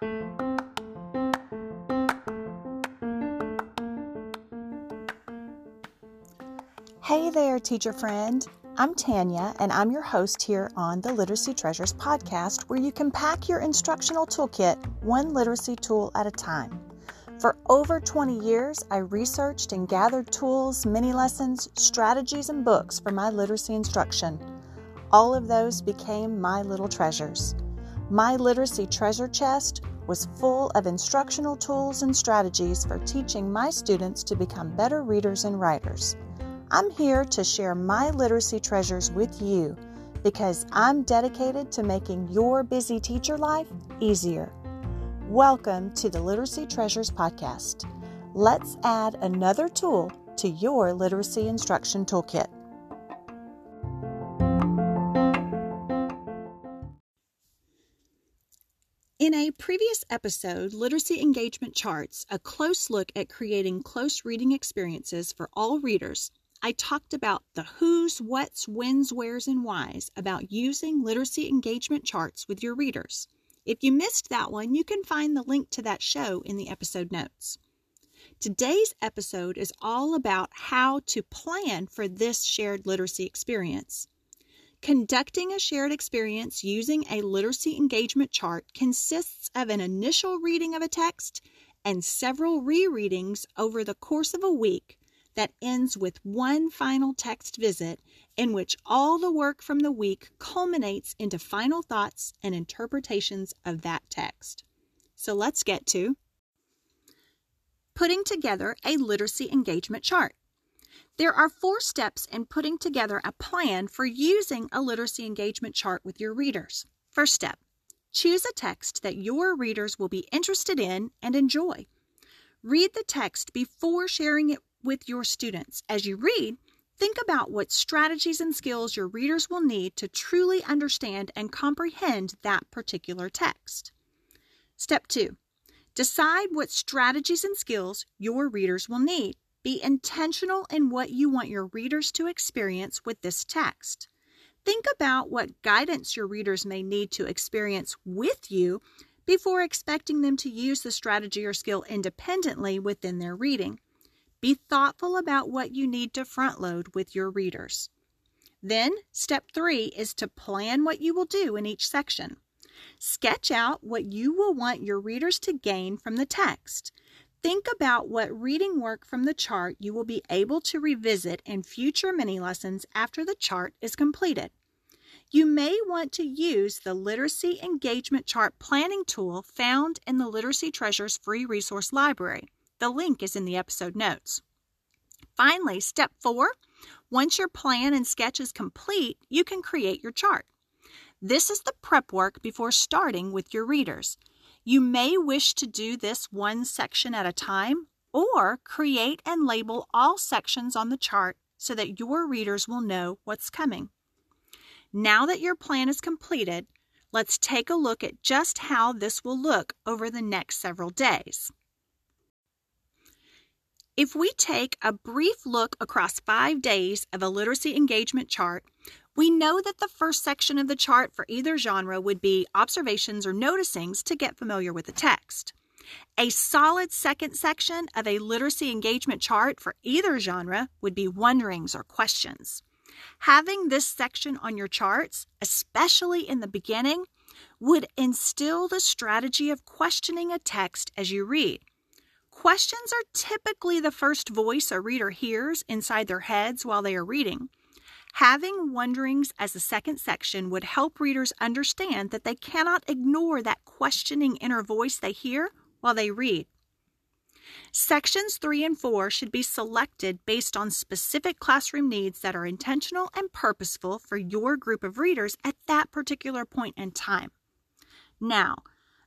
Hey there, teacher friend. I'm Tanya, and I'm your host here on the Literacy Treasures podcast, where you can pack your instructional toolkit one literacy tool at a time. For over 20 years, I researched and gathered tools, mini lessons, strategies, and books for my literacy instruction. All of those became my little treasures. My literacy treasure chest was full of instructional tools and strategies for teaching my students to become better readers and writers. I'm here to share my literacy treasures with you because I'm dedicated to making your busy teacher life easier. Welcome to the Literacy Treasures Podcast. Let's add another tool to your literacy instruction toolkit. In a previous episode, Literacy Engagement Charts, a close look at creating close reading experiences for all readers, I talked about the who's, what's, when's, where's, and why's about using literacy engagement charts with your readers. If you missed that one, you can find the link to that show in the episode notes. Today's episode is all about how to plan for this shared literacy experience. Conducting a shared experience using a literacy engagement chart consists of an initial reading of a text and several rereadings over the course of a week that ends with one final text visit in which all the work from the week culminates into final thoughts and interpretations of that text. So let's get to putting together a literacy engagement chart. There are four steps in putting together a plan for using a literacy engagement chart with your readers. First step choose a text that your readers will be interested in and enjoy. Read the text before sharing it with your students. As you read, think about what strategies and skills your readers will need to truly understand and comprehend that particular text. Step two, decide what strategies and skills your readers will need. Be intentional in what you want your readers to experience with this text. Think about what guidance your readers may need to experience with you before expecting them to use the strategy or skill independently within their reading. Be thoughtful about what you need to front load with your readers. Then, step three is to plan what you will do in each section. Sketch out what you will want your readers to gain from the text. Think about what reading work from the chart you will be able to revisit in future mini lessons after the chart is completed. You may want to use the Literacy Engagement Chart Planning tool found in the Literacy Treasures free resource library. The link is in the episode notes. Finally, step four once your plan and sketch is complete, you can create your chart. This is the prep work before starting with your readers. You may wish to do this one section at a time or create and label all sections on the chart so that your readers will know what's coming. Now that your plan is completed, let's take a look at just how this will look over the next several days. If we take a brief look across five days of a literacy engagement chart, we know that the first section of the chart for either genre would be observations or noticings to get familiar with the text. A solid second section of a literacy engagement chart for either genre would be wonderings or questions. Having this section on your charts, especially in the beginning, would instill the strategy of questioning a text as you read. Questions are typically the first voice a reader hears inside their heads while they are reading. Having wonderings as a second section would help readers understand that they cannot ignore that questioning inner voice they hear while they read. Sections 3 and 4 should be selected based on specific classroom needs that are intentional and purposeful for your group of readers at that particular point in time. Now,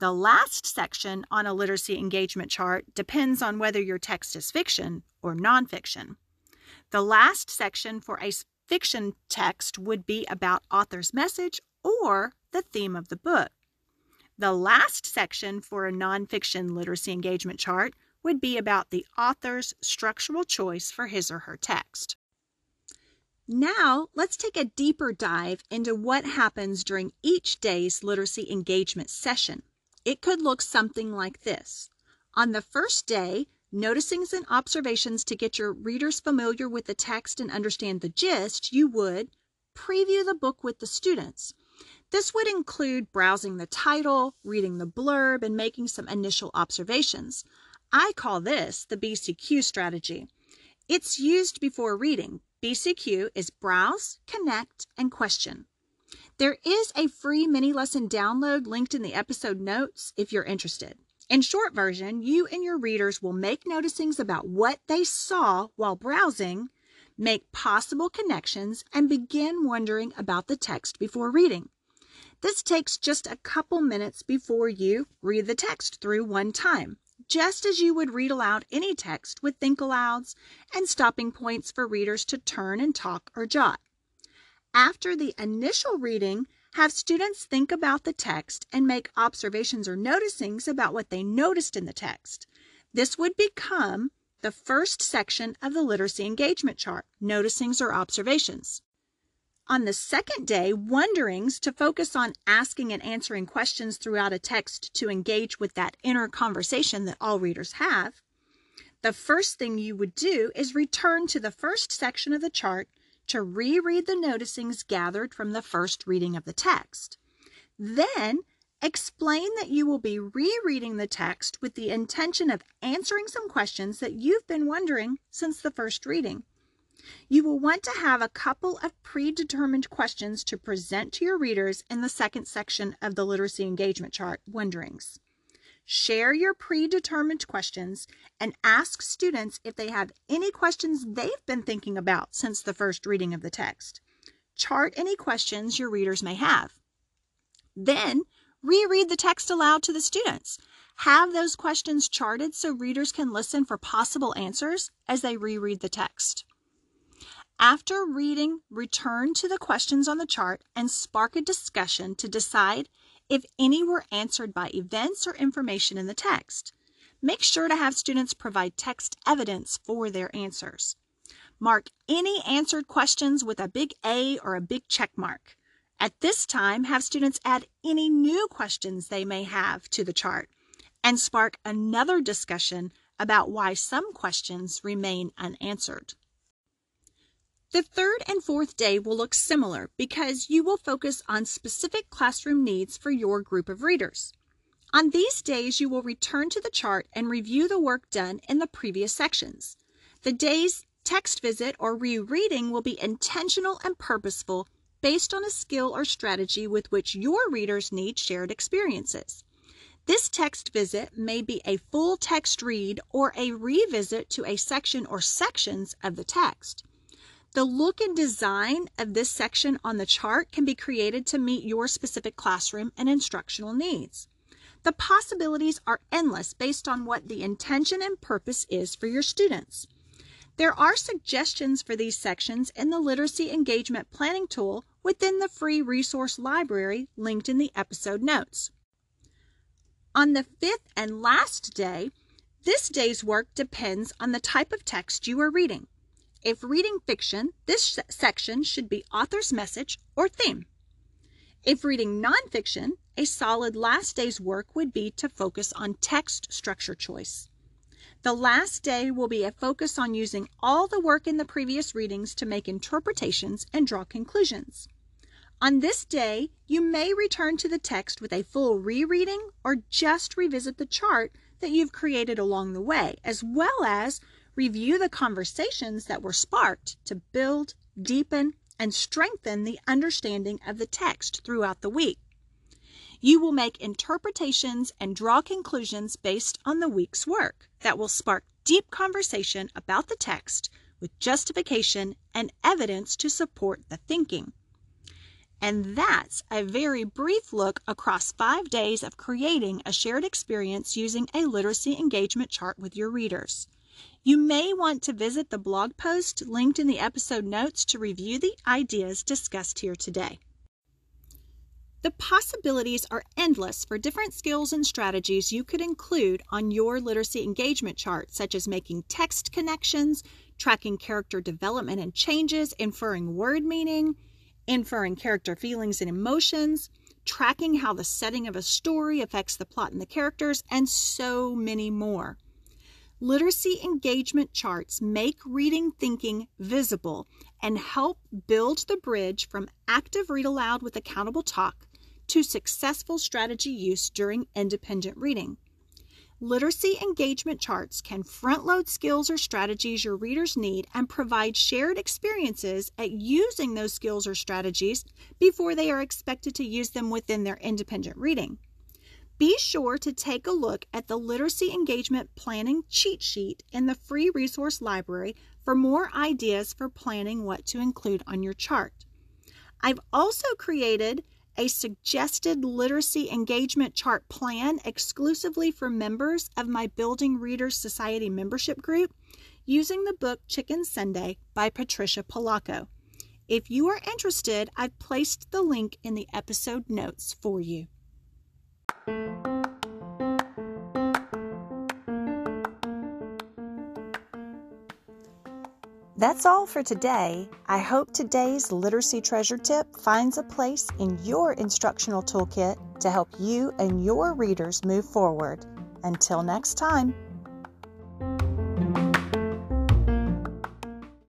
the last section on a literacy engagement chart depends on whether your text is fiction or nonfiction. The last section for a fiction text would be about author's message or the theme of the book. The last section for a nonfiction literacy engagement chart would be about the author's structural choice for his or her text. Now, let's take a deeper dive into what happens during each day's literacy engagement session. It could look something like this. On the first day, noticings and observations to get your readers familiar with the text and understand the gist, you would preview the book with the students. This would include browsing the title, reading the blurb, and making some initial observations. I call this the BCQ strategy. It's used before reading. BCQ is browse, connect, and question. There is a free mini lesson download linked in the episode notes if you're interested. In short version, you and your readers will make noticings about what they saw while browsing, make possible connections, and begin wondering about the text before reading. This takes just a couple minutes before you read the text through one time, just as you would read aloud any text with think alouds and stopping points for readers to turn and talk or jot. After the initial reading, have students think about the text and make observations or noticings about what they noticed in the text. This would become the first section of the literacy engagement chart, noticings or observations. On the second day, wonderings to focus on asking and answering questions throughout a text to engage with that inner conversation that all readers have. The first thing you would do is return to the first section of the chart to reread the noticings gathered from the first reading of the text. Then explain that you will be rereading the text with the intention of answering some questions that you've been wondering since the first reading. You will want to have a couple of predetermined questions to present to your readers in the second section of the literacy engagement chart, Wonderings. Share your predetermined questions and ask students if they have any questions they've been thinking about since the first reading of the text. Chart any questions your readers may have. Then, reread the text aloud to the students. Have those questions charted so readers can listen for possible answers as they reread the text. After reading, return to the questions on the chart and spark a discussion to decide if any were answered by events or information in the text. Make sure to have students provide text evidence for their answers. Mark any answered questions with a big A or a big check mark. At this time, have students add any new questions they may have to the chart and spark another discussion about why some questions remain unanswered. The third and fourth day will look similar because you will focus on specific classroom needs for your group of readers. On these days, you will return to the chart and review the work done in the previous sections. The day's text visit or rereading will be intentional and purposeful based on a skill or strategy with which your readers need shared experiences. This text visit may be a full text read or a revisit to a section or sections of the text. The look and design of this section on the chart can be created to meet your specific classroom and instructional needs. The possibilities are endless based on what the intention and purpose is for your students. There are suggestions for these sections in the Literacy Engagement Planning Tool within the free resource library linked in the episode notes. On the fifth and last day, this day's work depends on the type of text you are reading. If reading fiction, this section should be author's message or theme. If reading nonfiction, a solid last day's work would be to focus on text structure choice. The last day will be a focus on using all the work in the previous readings to make interpretations and draw conclusions. On this day, you may return to the text with a full rereading or just revisit the chart that you've created along the way, as well as Review the conversations that were sparked to build, deepen, and strengthen the understanding of the text throughout the week. You will make interpretations and draw conclusions based on the week's work that will spark deep conversation about the text with justification and evidence to support the thinking. And that's a very brief look across five days of creating a shared experience using a literacy engagement chart with your readers. You may want to visit the blog post linked in the episode notes to review the ideas discussed here today. The possibilities are endless for different skills and strategies you could include on your literacy engagement chart, such as making text connections, tracking character development and changes, inferring word meaning, inferring character feelings and emotions, tracking how the setting of a story affects the plot and the characters, and so many more. Literacy engagement charts make reading thinking visible and help build the bridge from active read aloud with accountable talk to successful strategy use during independent reading. Literacy engagement charts can front load skills or strategies your readers need and provide shared experiences at using those skills or strategies before they are expected to use them within their independent reading. Be sure to take a look at the Literacy Engagement Planning Cheat Sheet in the free resource library for more ideas for planning what to include on your chart. I've also created a suggested literacy engagement chart plan exclusively for members of my Building Readers Society membership group using the book Chicken Sunday by Patricia Polacco. If you are interested, I've placed the link in the episode notes for you. That's all for today. I hope today's literacy treasure tip finds a place in your instructional toolkit to help you and your readers move forward. Until next time.